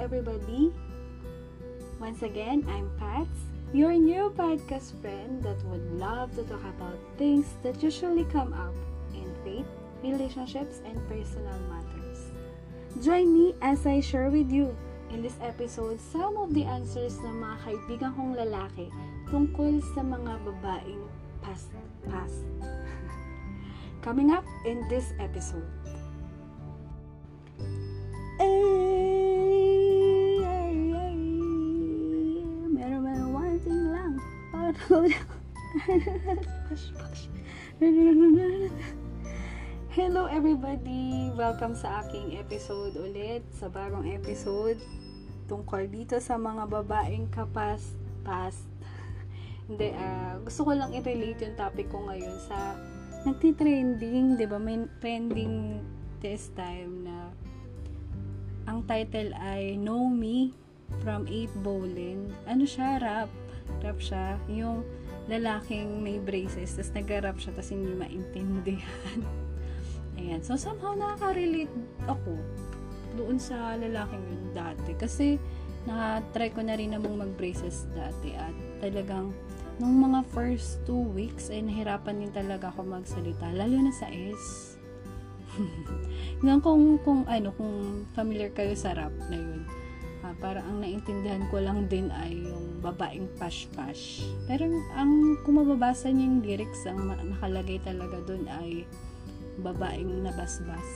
everybody. Once again, I'm Pats, your new podcast friend that would love to talk about things that usually come up in faith, relationships, and personal matters. Join me as I share with you in this episode some of the answers ng mga kaibigan kong lalaki tungkol sa mga babaeng past past. Coming up in this episode. Hello everybody! Welcome sa aking episode ulit, sa bagong episode tungkol dito sa mga babaeng kapas past. Hindi, ah, gusto ko lang i-relate yung topic ko ngayon sa nagti-trending, 'di ba? May trending this time na ang title ay Know Me from 8 Bowling. Ano siya? Rap. Rap siya. Yung lalaking may braces, tapos nag-rap siya, tapos hindi maintindihan. Ayan. So, somehow nakaka-relate ako doon sa lalaking yun dati. Kasi, na-try ko na rin namang mag-braces dati at talagang nung mga first two weeks ay nahirapan din talaga ako magsalita lalo na sa S Ngayon kung, kung ano, kung familiar kayo sa rap na yun, uh, parang ang naintindihan ko lang din ay yung babaeng pash-pash. Pero ang kung mababasa niyo yung lyrics, ang nakalagay talaga dun ay babaeng nabasbas.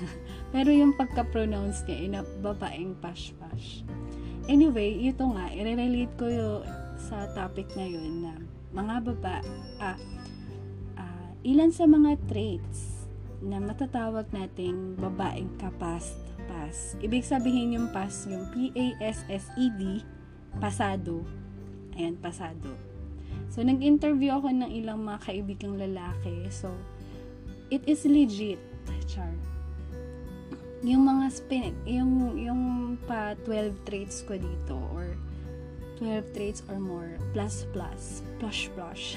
Pero yung pagka-pronounce niya ay na babaeng pash-pash. Anyway, ito nga, i-relate ko yung sa topic na yun na mga baba, ah, ah, ilan sa mga traits na matatawag nating babaeng kapast pas. Ibig sabihin yung pas, yung P-A-S-S-E-D, pasado. Ayan, pasado. So, nag-interview ako ng ilang mga kaibigang lalaki. So, it is legit, char. Yung mga spin, yung, yung pa 12 traits ko dito, or 12 traits or more, plus plus, plus plus.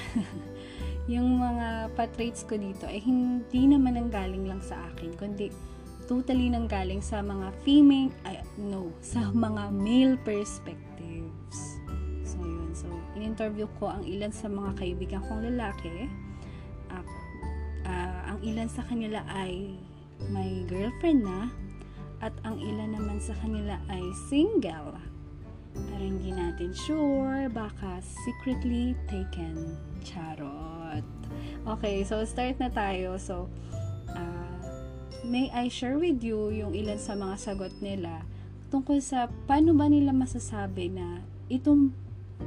yung mga pa-traits ko dito ay hindi naman ang galing lang sa akin, kundi totally nang galing sa mga female, ay, no, sa mga male perspectives. So, yun. So, in-interview ko ang ilan sa mga kaibigan kong lalaki. Uh, uh, ang ilan sa kanila ay may girlfriend na at ang ilan naman sa kanila ay single. Pero hindi natin sure, baka secretly taken. Charot. Okay, so start na tayo. So, uh, may I share with you yung ilan sa mga sagot nila tungkol sa paano ba nila masasabi na itong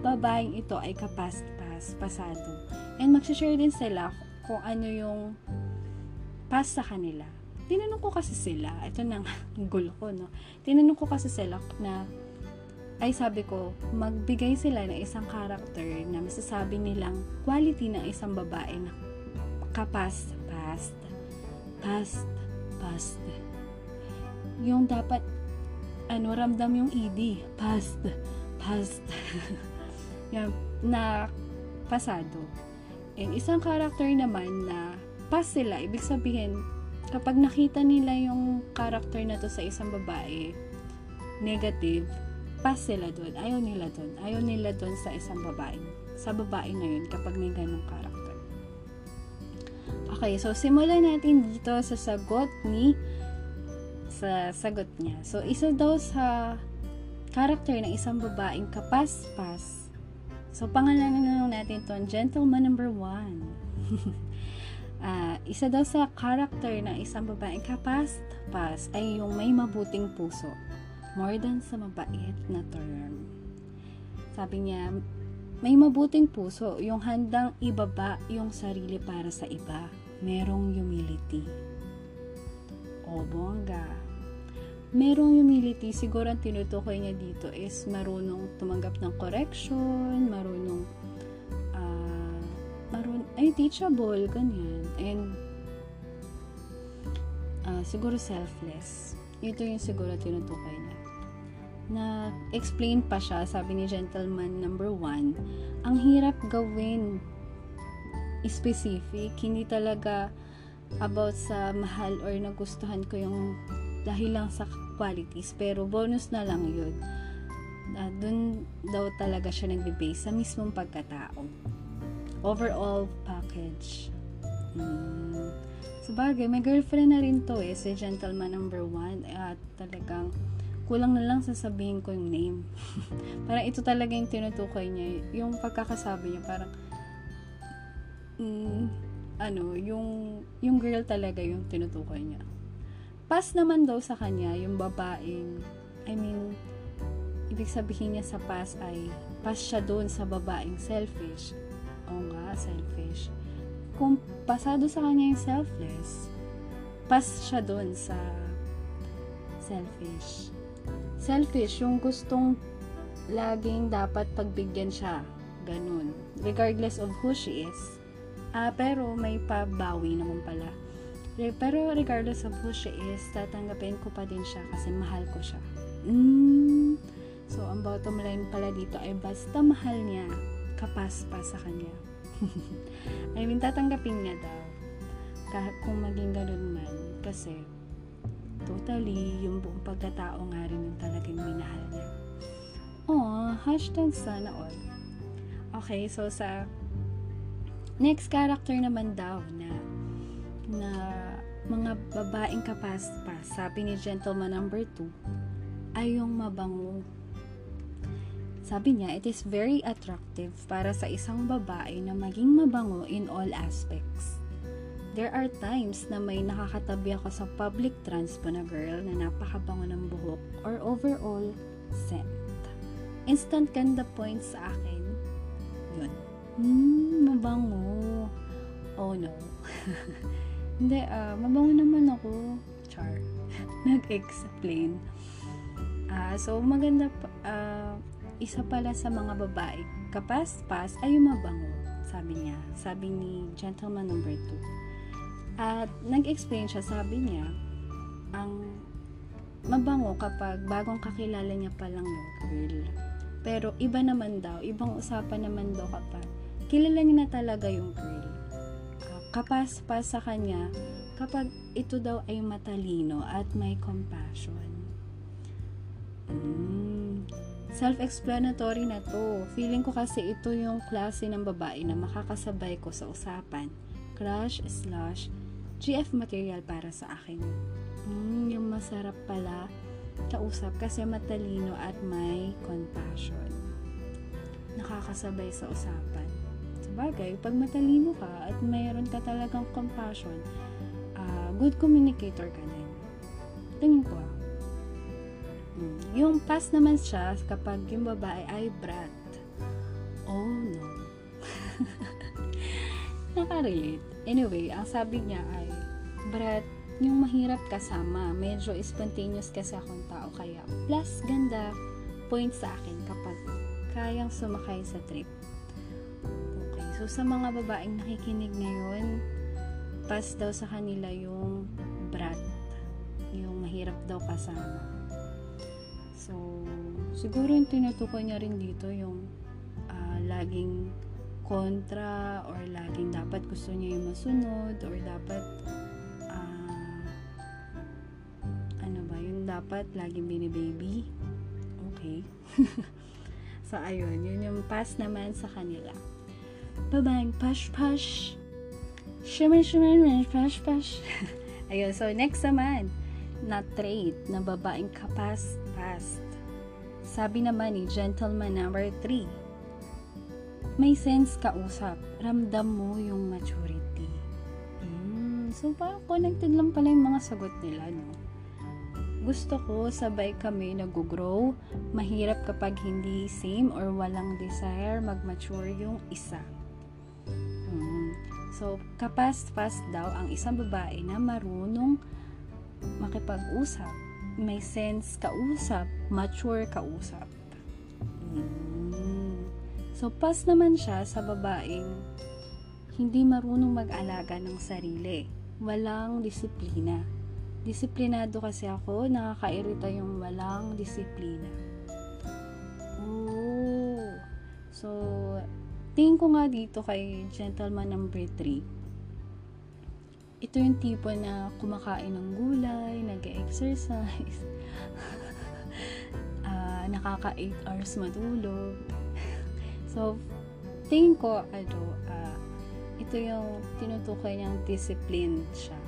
babaeng ito ay kapast-pas, pasado. And magsishare din sila kung ano yung past sa kanila. Tinanong ko kasi sila, ito nang gulo ko, no? Tinanong ko kasi sila na ay sabi ko, magbigay sila ng isang character na masasabi nilang quality ng isang babae na kapast, past, past, past. Yung dapat, ano, ramdam yung ED, past, past. yan, na pasado. And isang character naman na past sila, ibig sabihin, kapag nakita nila yung character na to sa isang babae, negative, pass sila doon. Ayaw nila doon. Ayaw nila doon sa isang babae. Sa babae na yun kapag may ganong karakter. Okay, so simulan natin dito sa sagot ni sa sagot niya. So, isa daw sa karakter ng isang babaeng kapas-pas. So, pangalanan na natin to gentleman number one. uh, isa daw sa karakter ng isang babaeng kapas-pas ay yung may mabuting puso more than sa mabait na term. Sabi niya, may mabuting puso, yung handang ibaba yung sarili para sa iba. Merong humility. O, bongga. Merong humility, siguro ang tinutukoy niya dito is marunong tumanggap ng correction, marunong, uh, marun ay, teachable, ganyan. And, uh, siguro selfless. Ito yung siguro tinutukoy niya na explain pa siya, sabi ni gentleman number one, ang hirap gawin specific, hindi talaga about sa mahal or nagustuhan ko yung dahil lang sa qualities, pero bonus na lang yun. Uh, dun daw talaga siya nagbe-base sa mismong pagkatao. Overall package. Hmm. So, bagay, may girlfriend na rin to eh, si gentleman number one. At talagang, kulang na lang sasabihin ko yung name. parang ito talaga yung tinutukoy niya. Yung pagkakasabi niya, parang, mm, ano, yung, yung girl talaga yung tinutukoy niya. Pass naman daw sa kanya, yung babaeng, I mean, ibig sabihin niya sa pass ay, pass siya doon sa babaeng selfish. Oo nga, selfish kung pasado sa kanya yung selfless, pas siya doon sa selfish. Selfish, yung gustong laging dapat pagbigyan siya. Ganun. Regardless of who she is. Ah, pero may pabawi naman pala. Pero regardless of who she is, tatanggapin ko pa din siya kasi mahal ko siya. Mm. So, ang bottom line pala dito ay basta mahal niya, kapas pa sa kanya. I mean, tatanggapin niya daw. Kahit kung maging ganun man. Kasi, totally, yung buong pagkatao nga rin yung talagang minahal niya. Oh, hashtag sana all. Okay, so sa next character naman daw na na mga babaeng kapaspas, sabi ni gentleman number 2, ay yung mabango sabi niya, it is very attractive para sa isang babae na maging mabango in all aspects. There are times na may nakakatabi ako sa public transport na girl na napakabango ng buhok or overall scent. Instant ganda points sa akin. Yun. Hmm, mabango. Oh no. Hindi, uh, mabango naman ako. Char. Nag-explain. Uh, so, maganda pa, uh, isa pala sa mga babae, kapas-pas ay mabango, sabi niya. Sabi ni gentleman number 2. At nag-explain siya, sabi niya, ang mabango kapag bagong kakilala niya pa lang yung girl. Pero iba naman daw, ibang usapan naman daw kapag kilala niya na talaga yung girl. Uh, kapas-pas sa kanya kapag ito daw ay matalino at may compassion. Mm Self-explanatory na to. Feeling ko kasi ito yung klase ng babae na makakasabay ko sa usapan. Crush slash GF material para sa akin. Mm, yung masarap pala kausap kasi matalino at may compassion. Nakakasabay sa usapan. Sabagay, pag matalino ka at mayroon ka talagang compassion, uh, good communicator ka din. Tingin ko ah. Hmm. Yung pass naman siya kapag yung babae ay brat. Oh no. Nakarelate. Anyway, ang sabi niya ay brat, yung mahirap kasama. Medyo spontaneous kasi akong tao. Kaya plus ganda point sa akin kapag kayang sumakay sa trip. Okay. So, sa mga babaeng nakikinig ngayon, pass daw sa kanila yung brat. Yung mahirap daw kasama. So, siguro yung tinutukoy niya rin dito yung uh, laging kontra or laging dapat gusto niya yung masunod or dapat uh, ano ba, yung dapat laging binibaby. Okay. so, ayun. Yun yung pass naman sa kanila. Babang, pash, pash. Shimmer, shimmer, pash, pash. ayun. So, next naman na trait na babaeng kapas past. Sabi naman ni gentleman number 3, may sense kausap, ramdam mo yung maturity. Mm, so parang connected lang pala yung mga sagot nila, no? Gusto ko sabay kami nag-grow. Mahirap kapag hindi same or walang desire mag-mature yung isa. Mm. So, kapas-pas daw ang isang babae na marunong makipag-usap, may sense kausap, mature kausap. Mm. So, pas naman siya sa babaeng hindi marunong mag-alaga ng sarili. Walang disiplina. Disiplinado kasi ako, nakakairita yung walang disiplina. Oh. So, tingin ko nga dito kay gentleman number 3, ito yung tipo na kumakain ng gulay, nag-exercise, uh, nakaka 8 hours matulog. So, tingin ko, ano, uh, ito yung tinutukoy niyang discipline siya.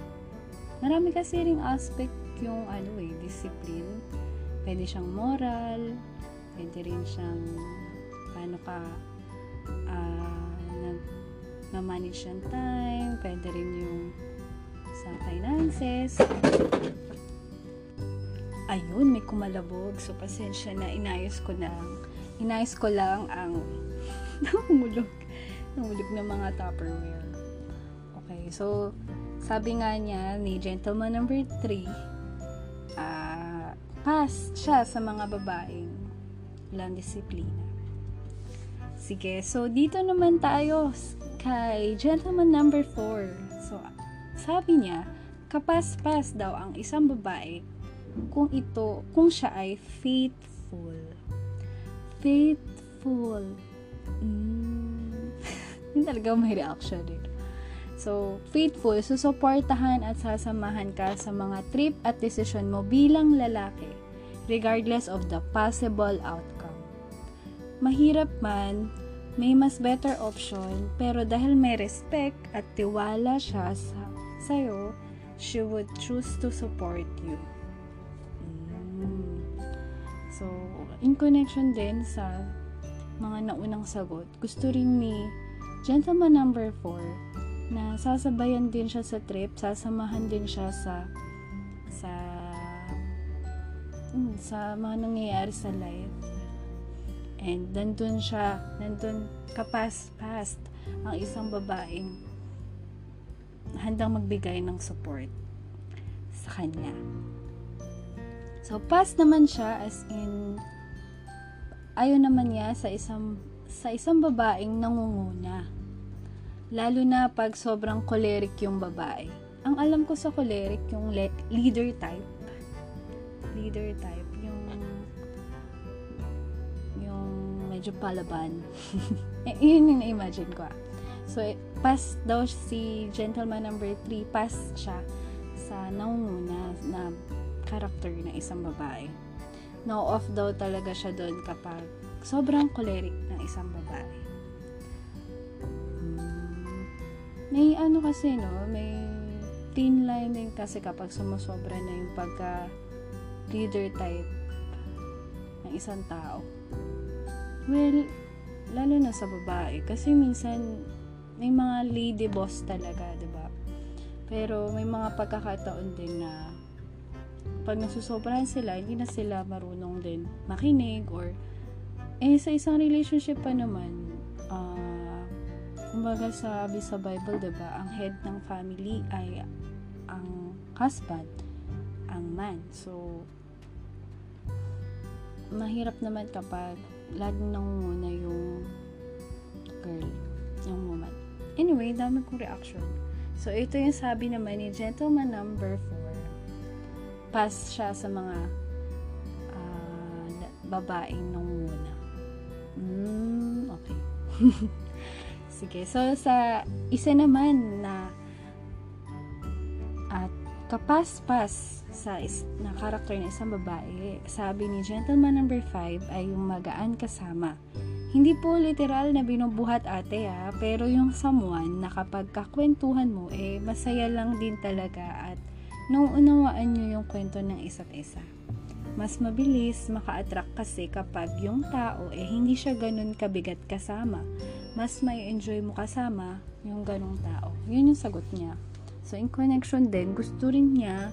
Marami kasi ring aspect yung ano eh, discipline. Pwede siyang moral, pwede rin siyang paano ka uh, nag, na-manage yung time, pwede rin yung sa finances. Ayun, may kumalabog. So, pasensya na, inayos ko lang. Inayos ko lang ang nahulog. Nahulog ng mga Tupperware. Okay, so, sabi nga niya ni gentleman number 3, uh, ah, pass siya sa mga babaeng walang disiplina. Sige, so dito naman tayo kay gentleman number 4. So, sabi niya, kapas-pas daw ang isang babae kung ito, kung siya ay faithful. Faithful. Mm. Hindi talaga may reaction dito. So, faithful, susuportahan at sasamahan ka sa mga trip at desisyon mo bilang lalaki, regardless of the possible outcome. Mahirap man, may mas better option, pero dahil may respect at tiwala siya sa sa'yo, she would choose to support you. Mm. So, in connection din sa mga naunang sagot, gusto rin ni gentleman number 4 na sasabayan din siya sa trip, sasamahan din siya sa sa hmm, sa mga nangyayari sa life. And nandun siya, nandun kapas-past ang isang babaeng handang magbigay ng support sa kanya. So, past naman siya as in ayaw naman niya sa isang sa isang babaeng nangunguna Lalo na pag sobrang choleric yung babae. Ang alam ko sa choleric, yung le- leader type. Leader type. Yung yung medyo palaban. eh, yun yung na-imagine ko ah. So, eh, pass daw si gentleman number 3, pass siya sa nangunguna na character ng isang babae. No off daw talaga siya doon kapag sobrang choleric ng isang babae. may ano kasi no, may thin line kasi kapag sumusobra na yung pagka leader type ng isang tao. Well, lalo na sa babae kasi minsan may mga lady boss talaga, ba? Pero may mga pagkakataon din na pag nasusobrahan sila, hindi na sila marunong din makinig or eh sa isang relationship pa naman, uh, Kumbaga sabi sa Bible, 'di ba, ang head ng family ay ang husband, ang man. So mahirap naman kapag laging nangunguna yung girl, yung woman. Anyway, dami kong reaction. So, ito yung sabi naman ni gentleman number 4. Pass siya sa mga uh, babaeng nangunguna. Mm, okay. Sige. So, sa isa naman na at kapas-pas sa is, na karakter ng isang babae, sabi ni gentleman number 5 ay yung magaan kasama. Hindi po literal na binubuhat ate ha, pero yung someone na kapag kakwentuhan mo, eh masaya lang din talaga at nauunawaan nyo yung kwento ng isa't isa. Mas mabilis maka-attract kasi kapag yung tao eh hindi siya ganun kabigat kasama mas may enjoy mo kasama yung ganong tao. Yun yung sagot niya. So, in connection din, gusto rin niya,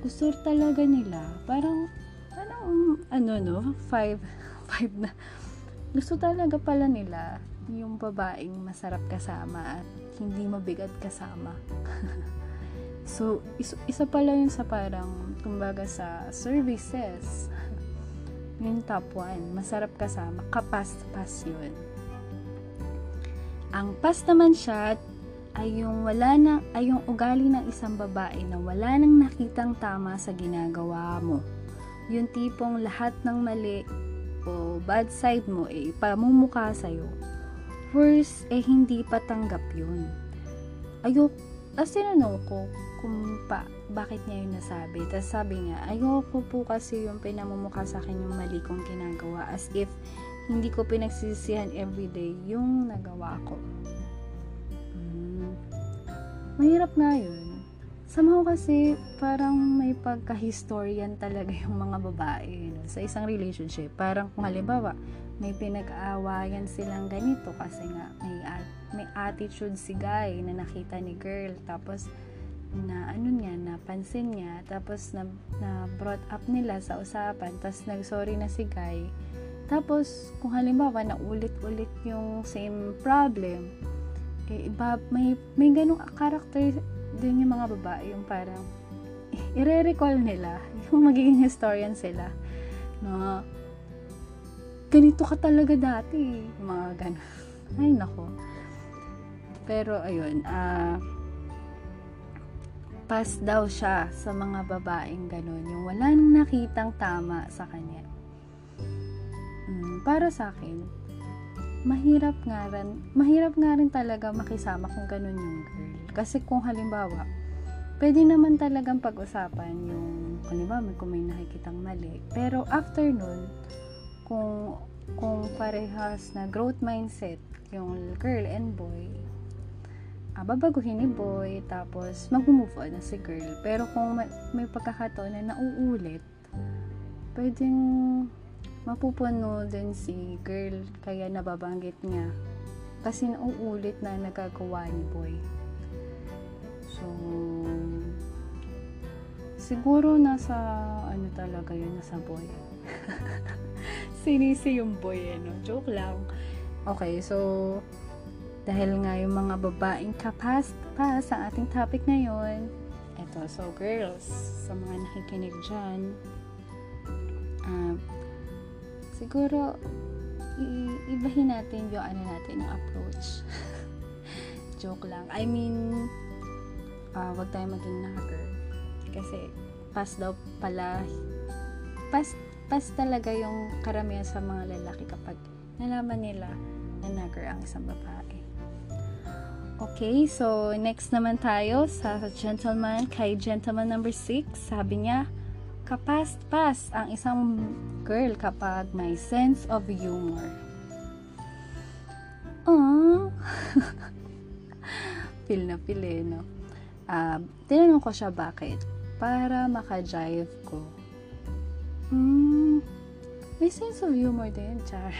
gusto talaga nila, parang, anong, ano no, five, five na, gusto talaga pala nila yung babaeng masarap kasama at hindi mabigat kasama. so, is, isa pala yun sa parang, kumbaga sa services, yung top one, masarap kasama, kapas-pas yun. Ang pas naman siya ay yung wala na ay yung ugali ng isang babae na wala nang nakitang tama sa ginagawa mo. Yung tipong lahat ng mali o bad side mo eh pamumuka sa'yo. First, eh hindi patanggap yun. Ayok, tapos tinanong ko kung pa, bakit niya yun nasabi. Tapos sabi niya, ayoko po kasi yung pinamumukha sa akin yung mali kong ginagawa as if hindi ko pinagsisihan everyday yung nagawa ko. Hmm. Mahirap nga yun. Somehow kasi parang may pagka-historian talaga yung mga babae no? sa isang relationship. Parang kung halimbawa, may pinag-aawayan silang ganito kasi nga may may attitude si guy na nakita ni girl tapos na ano niya napansin niya tapos na, na brought up nila sa usapan tapos nag-sorry na si guy tapos kung halimbawa na ulit-ulit yung same problem eh, iba may may ganung character din yung mga babae yung parang ire-recall nila yung magiging historian sila na ganito ka talaga dati. Mga ganun. Ay, nako. Pero, ayun, ah, uh, pass daw siya sa mga babaeng ganun. Yung wala nang nakitang tama sa kanya. Hmm, para sa akin, mahirap nga rin, mahirap nga rin talaga makisama kung ganun yung girl. Kasi kung halimbawa, pwede naman talagang pag-usapan yung, halimbawa, kung may nakikitang mali. Pero after nun, kung kung parehas na growth mindset yung girl and boy uh, babaguhin ni boy tapos mag-move on na si girl. Pero kung may, may pagkakataon na nauulit pwedeng mapupuno din si girl. Kaya nababanggit niya. Kasi nauulit na nagagawa ni boy. So siguro nasa ano talaga yun nasa boy. Sinisi yung boy, eh, no? Joke lang. Okay, so, dahil nga yung mga babaeng kapas pa sa ating topic ngayon, eto, so girls, sa mga nakikinig dyan, uh, siguro, i- ibahin natin yung ano natin, yung approach. Joke lang. I mean, uh, wag tayo maging nagger. Kasi, pas daw pala, pas pas talaga yung karamihan sa mga lalaki kapag nalaman nila na nagger ang isang babae. Okay, so next naman tayo sa gentleman, kay gentleman number 6. Sabi niya, kapast-pas ang isang girl kapag may sense of humor. Aww. feel na feel eh, no? Uh, tinanong ko siya bakit. Para maka-jive ko Hmm, may sense of humor din, char.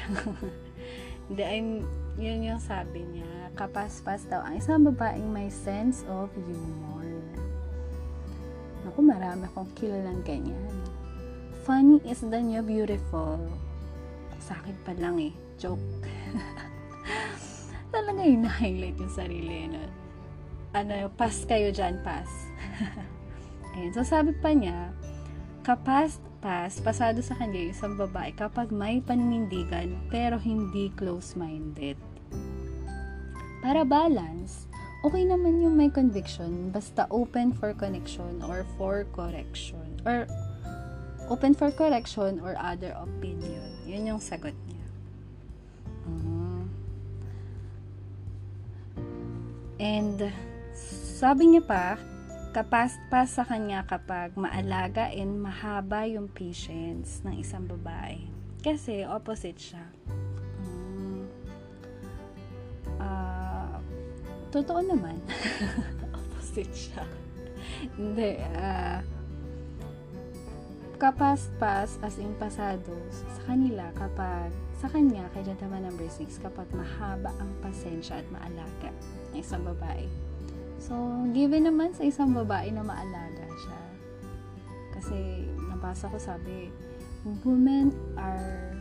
Hindi, I'm, yun yung sabi niya. Kapaspas daw ang isang babaeng may sense of humor. Naku, marami akong kilalang ganyan. Funny is the new beautiful. Sa akin pa lang eh. Joke. Talaga yung na-highlight yung sarili. No? Ano, pass kayo dyan, pass. Ayun, so sabi pa niya, kapast pas, pasado sa kanya yung isang babae kapag may paninindigan pero hindi close-minded. Para balance, okay naman yung may conviction basta open for connection or for correction or open for correction or other opinion. Yun yung sagot niya. Uh, and sabi niya pa, kapas-pas sa kanya kapag maalaga and mahaba yung patience ng isang babae. Kasi opposite siya. Um, uh, totoo naman. opposite siya. Hindi. Uh, kapas-pas as in pasado sa kanila kapag sa kanya, kay gentleman number 6, kapag mahaba ang pasensya at maalaga ng isang babae So, given naman sa isang babae na maalaga siya. Kasi, nabasa ko sabi, women are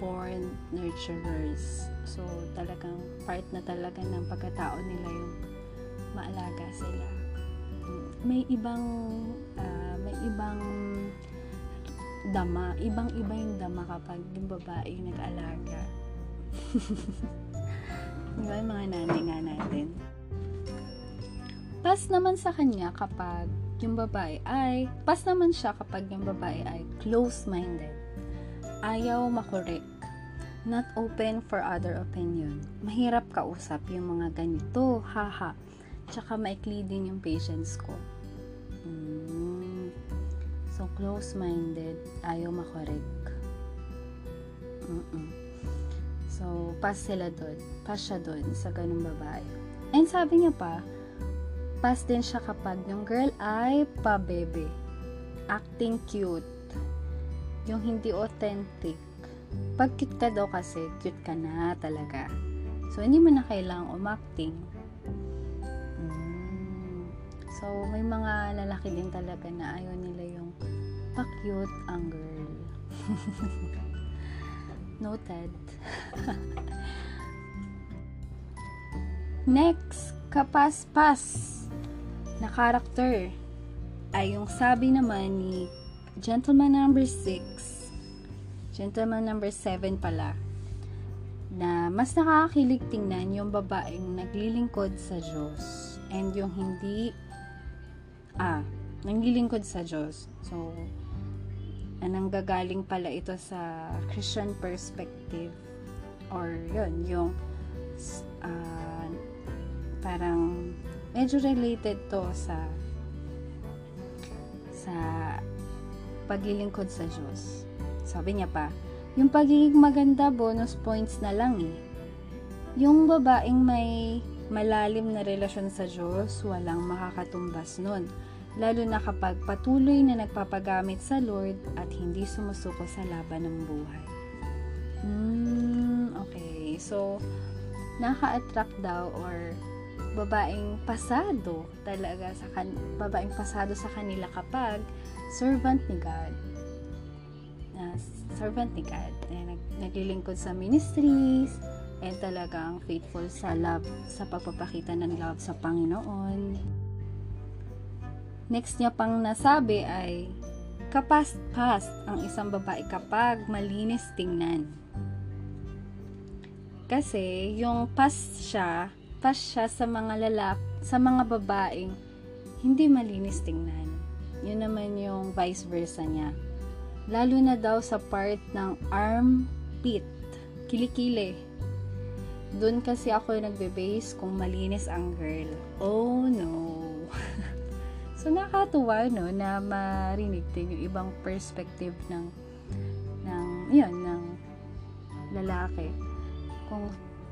born nurturers. So, talagang part na talaga ng pagkatao nila yung maalaga sila. May ibang, uh, may ibang dama, ibang-iba yung dama kapag yung babae nag-alaga. diba yung mga nanay nga natin? Pas naman sa kanya kapag yung babae ay, pas naman siya kapag yung babae ay close-minded. Ayaw makorek. Not open for other opinion. Mahirap kausap yung mga ganito, haha. Tsaka maikli din yung patience ko. Mm. So, close-minded. Ayaw makorek. Mm-mm. So, pass sila doon. Pass siya doon sa ganung babae. And sabi niya pa, pass din siya kapag yung girl ay pa-bebe. Acting cute. Yung hindi authentic. Pag cute ka daw kasi, cute ka na talaga. So, hindi mo na kailangang umacting. Mm. So, may mga lalaki din talaga na ayaw nila yung pa-cute ang girl. Noted. Next, kapas-pas na character ay yung sabi naman ni gentleman number 6 gentleman number 7 pala na mas nakakakilig tingnan yung babaeng naglilingkod sa Diyos and yung hindi ah, naglilingkod sa Diyos. So anong gagaling pala ito sa Christian perspective or yun yung uh, parang medyo related to sa sa paglilingkod sa Diyos. Sabi niya pa, yung pagiging maganda, bonus points na lang eh. Yung babaeng may malalim na relasyon sa Diyos, walang makakatumbas nun. Lalo na kapag patuloy na nagpapagamit sa Lord at hindi sumusuko sa laban ng buhay. Hmm, okay. So, naka-attract daw or babaeng pasado talaga sa kan babaeng pasado sa kanila kapag servant ni God. Na uh, servant ni God. Na nag, naglilingkod sa ministries and talagang faithful sa love sa pagpapakita ng love sa Panginoon. Next niya pang nasabi ay kapast-past ang isang babae kapag malinis tingnan. Kasi yung past siya pas siya sa mga lalak, sa mga babaeng hindi malinis tingnan. Yun naman yung vice versa niya. Lalo na daw sa part ng armpit, kilikili. Doon kasi ako nagbe-base kung malinis ang girl. Oh no. so nakatuwa no na marinig din yung ibang perspective ng ng yun ng lalaki. Kung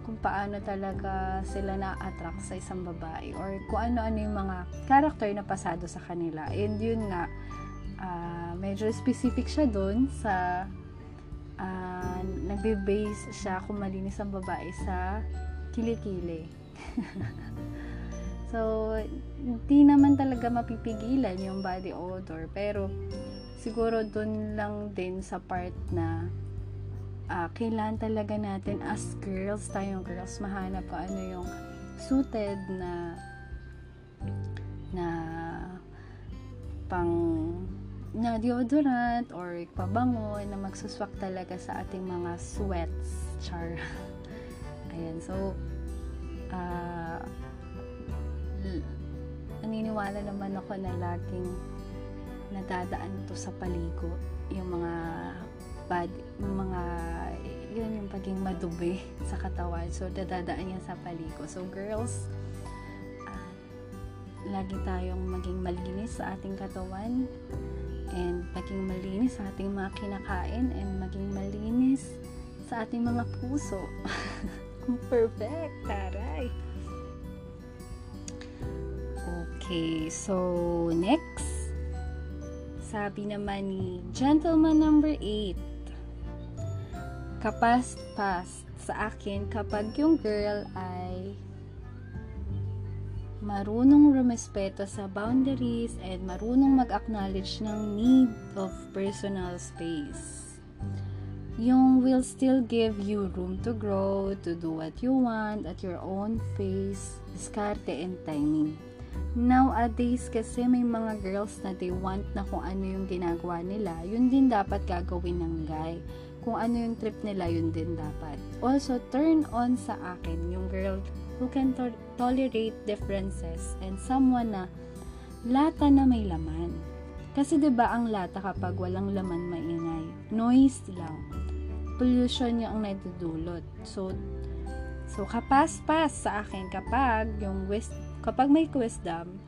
kung paano talaga sila na-attract sa isang babae or kung ano-ano yung mga character na pasado sa kanila. And yun nga, uh, medyo specific siya doon sa uh, nagbe-base siya kung malinis ang babae sa kilikili. so, hindi naman talaga mapipigilan yung body odor. Pero, siguro doon lang din sa part na uh, kailan talaga natin as girls, tayong girls, mahanap kung ano yung suited na na pang na deodorant or pabango na magsuswak talaga sa ating mga sweats. Char. Ayan so uh, naniniwala naman ako na laging nadadaan to sa paligo yung mga bad, mga, yun yung pagiging madumi sa katawan. So, dadadaan yan sa paliko. So, girls, uh, lagi tayong maging malinis sa ating katawan and maging malinis sa ating mga kinakain and maging malinis sa ating mga puso. Perfect! Taray! Okay, so next, sabi naman ni gentleman number 8, kapast-past sa akin kapag yung girl ay marunong rumespeto sa boundaries and marunong mag-acknowledge ng need of personal space. Yung will still give you room to grow, to do what you want at your own pace, diskarte and timing. Nowadays kasi may mga girls na they want na kung ano yung ginagawa nila, yun din dapat gagawin ng guy kung ano yung trip nila, yun din dapat. Also, turn on sa akin yung girl who can to- tolerate differences and someone na lata na may laman. Kasi 'di ba ang lata kapag walang laman maingay, noise lang. Pollution yung ang nadudulot. So so kapas-pas sa akin kapag yung waste kapag may wisdom,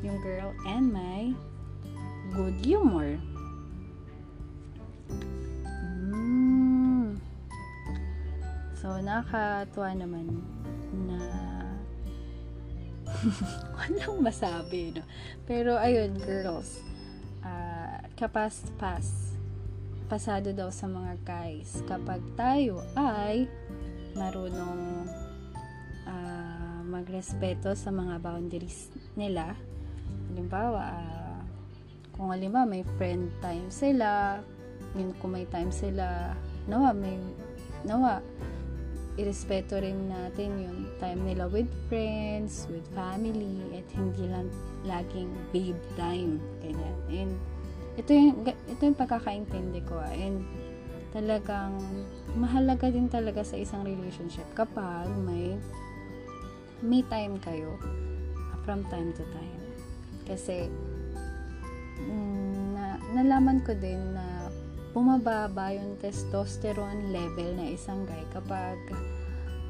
yung girl, and may good humor. So, nakakatuwa naman na walang masabi, no? Pero, ayun, girls, uh, kapas-pas, pasado daw sa mga guys kapag tayo ay marunong uh, magrespeto sa mga boundaries nila. Halimbawa, uh, kung halimbawa may friend time sila, yun kung may time sila, nawa, may, nawa, irespeto rin natin yung time nila with friends, with family, at hindi lang laging babe time. Ganyan. And, ito yung, ito yung pagkakaintindi ko. Ah. And, talagang, mahalaga din talaga sa isang relationship kapag may, may time kayo from time to time. Kasi, mm, na, nalaman ko din na bumababa yung testosterone level na isang guy kapag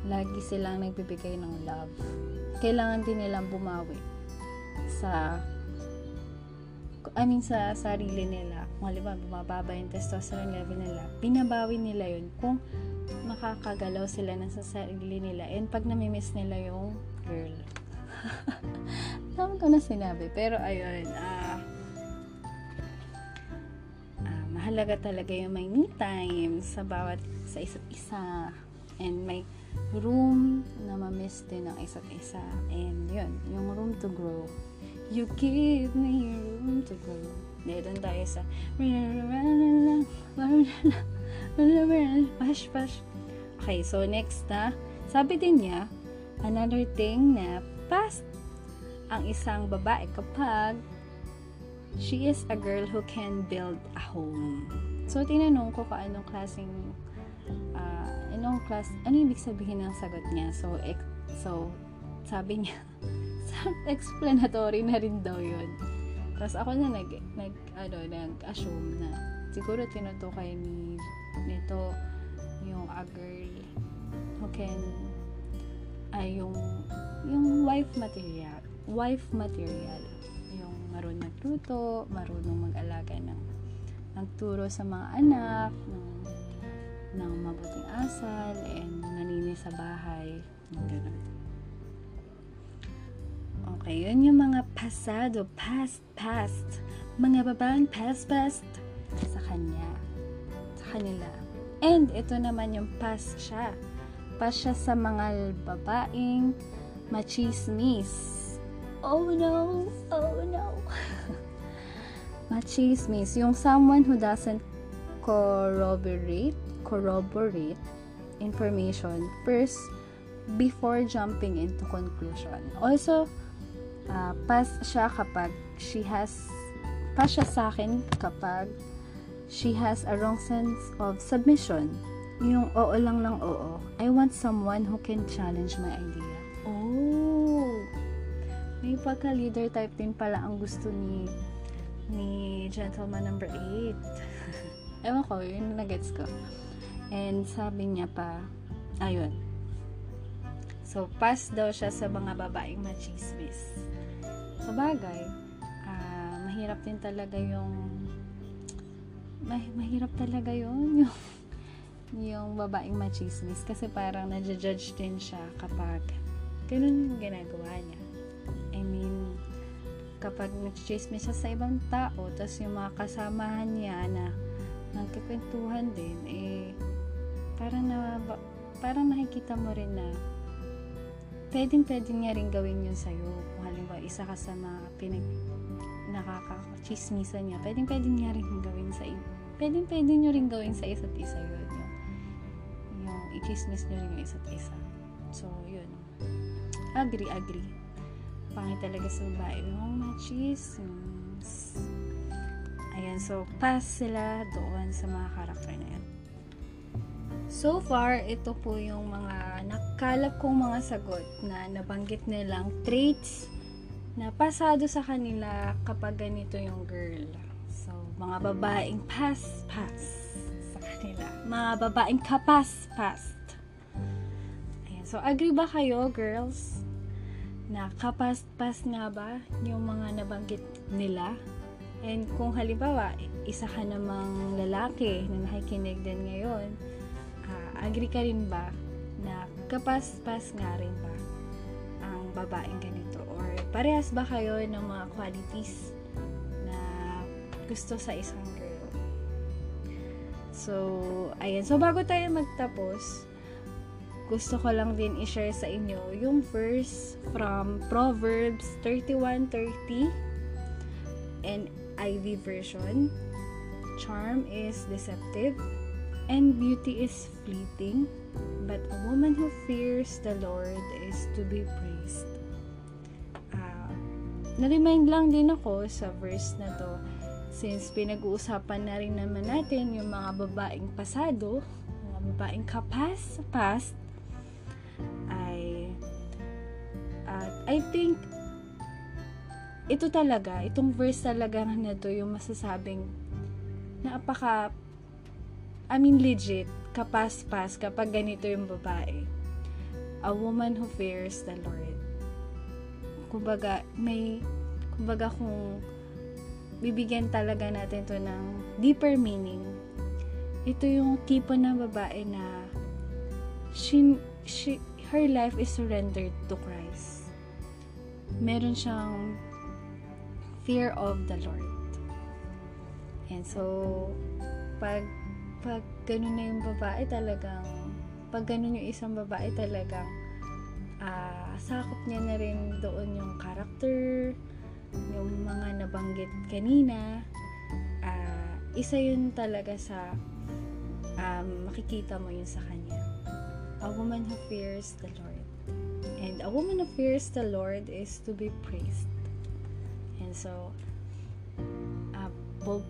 lagi silang nagbibigay ng love. Kailangan din nilang bumawi sa I mean, sa sarili nila, kung halimbawa bumababa yung testosterone level nila, binabawi nila yun kung makakagalaw sila na sa sarili nila and pag namimiss nila yung girl. Tama ko na sinabi. Pero ayun, ah, uh, mahalaga talaga yung may me time sa bawat, sa isa't isa. And may room na ma-miss din ng isa't isa. And yun, yung room to grow You give me room to grow. Hindi, doon tayo sa Pash, pash. Okay, so next na, sabi din niya, another thing na past ang isang babae kapag she is a girl who can build a home. So, tinanong ko kung anong klaseng uh, anong class, ano ibig sabihin ng sagot niya. So, ex- so sabi niya, self-explanatory na rin daw yun. Tapos ako na nag, nag, ano, nag-assume na siguro tinutukay ni nito yung a girl who can ay yung yung wife material wife material marunong magluto marunong mag-alaga ng nagturo sa mga anak ng, ng mabuting asal and naninis sa bahay ganun Okay, yun yung mga pasado, past, past. Mga babaeng past, past sa kanya. Sa kanila. And ito naman yung past siya. Past siya sa mga babaeng machismis. Oh no, oh no. machismis. Yung someone who doesn't corroborate, corroborate information first before jumping into conclusion. Also, uh, pass siya kapag she has pass siya sa akin kapag she has a wrong sense of submission. Yung oo lang ng oo. I want someone who can challenge my idea. May pagka-leader type din pala ang gusto ni ni gentleman number 8. Ewan ko, yun nagets ko. And sabi niya pa, ayun. So, pass daw siya sa mga babaeng machismis sa bagay, uh, mahirap din talaga yung mah, mahirap talaga yon yung yung babaeng machismis kasi parang nadja-judge din siya kapag ganun yung ginagawa niya. Kapag nag-chismis siya sa ibang tao, tapos yung mga kasamahan niya na nagkikwentuhan din, eh, parang na, parang nakikita mo rin na pwedeng pwede niya rin gawin yun sa'yo. Kung halimbawa, isa ka sa mga pinag nakakachismisan niya, pwedeng pwede niya rin gawin sa pwedeng pwede niyo rin gawin sa isa't isa yun. Yung, yung i-chismis niyo rin yung isa't isa. So, yun. Agree, agree. Pangit talaga sa babae. Yung machismis. Ayan, so, pass sila doon sa mga karakter na yan. So far, ito po yung mga nakalap kong mga sagot na nabanggit nilang traits na pasado sa kanila kapag ganito yung girl. So, mga babaeng pass-pass sa kanila. Mga babaeng kapas-past. Ayan. So, agree ba kayo, girls? Na kapast-pas nga ba yung mga nabanggit nila? And kung halimbawa, isa ka namang lalaki na nakikinig din ngayon, ah, agree ka rin ba na kapas-pas nga rin ba ang babaeng ganito? Or parehas ba kayo ng mga qualities na gusto sa isang girl? So, ayan. So, bago tayo magtapos, gusto ko lang din i-share sa inyo yung verse from Proverbs 31:30 and IV version. Charm is deceptive and beauty is fleeting, but a woman who fears the Lord is to be praised. Ah, na-remind lang din ako sa verse na to since pinag-uusapan na rin naman natin yung mga babaeng pasado, mga babaeng kapas, past, I think ito talaga, itong verse talaga na to yung masasabing napaka I mean legit, kapas-pas kapag ganito yung babae. A woman who fears the Lord. Kumbaga, may, kumbaga kung bibigyan talaga natin to ng deeper meaning, ito yung tipo ng babae na she, she, her life is surrendered to Christ. Meron siyang fear of the Lord. And so, pag pag ganun na yung babae talagang pag ganun yung isang babae talagang ah sakop niya na rin doon yung character yung mga nabanggit kanina ah isa yun talaga sa um, makikita mo yun sa kanya a woman who fears the Lord a woman who fears the Lord is to be praised and so uh, Bob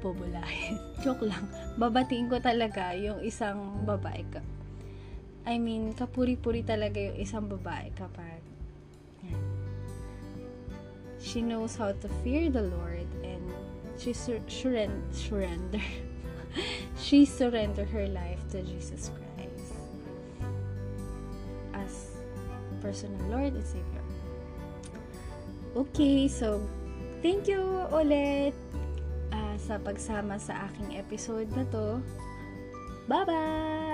bobolahin. Joke lang. Babatiin ko talaga yung isang babae ka. I mean, kapuri-puri talaga yung isang babae kapag she knows how to fear the Lord and she sur- surren- surrender she surrender her life to Jesus Christ personal Lord and Savior. Okay, so thank you ulit uh, sa pagsama sa aking episode na to. Bye-bye!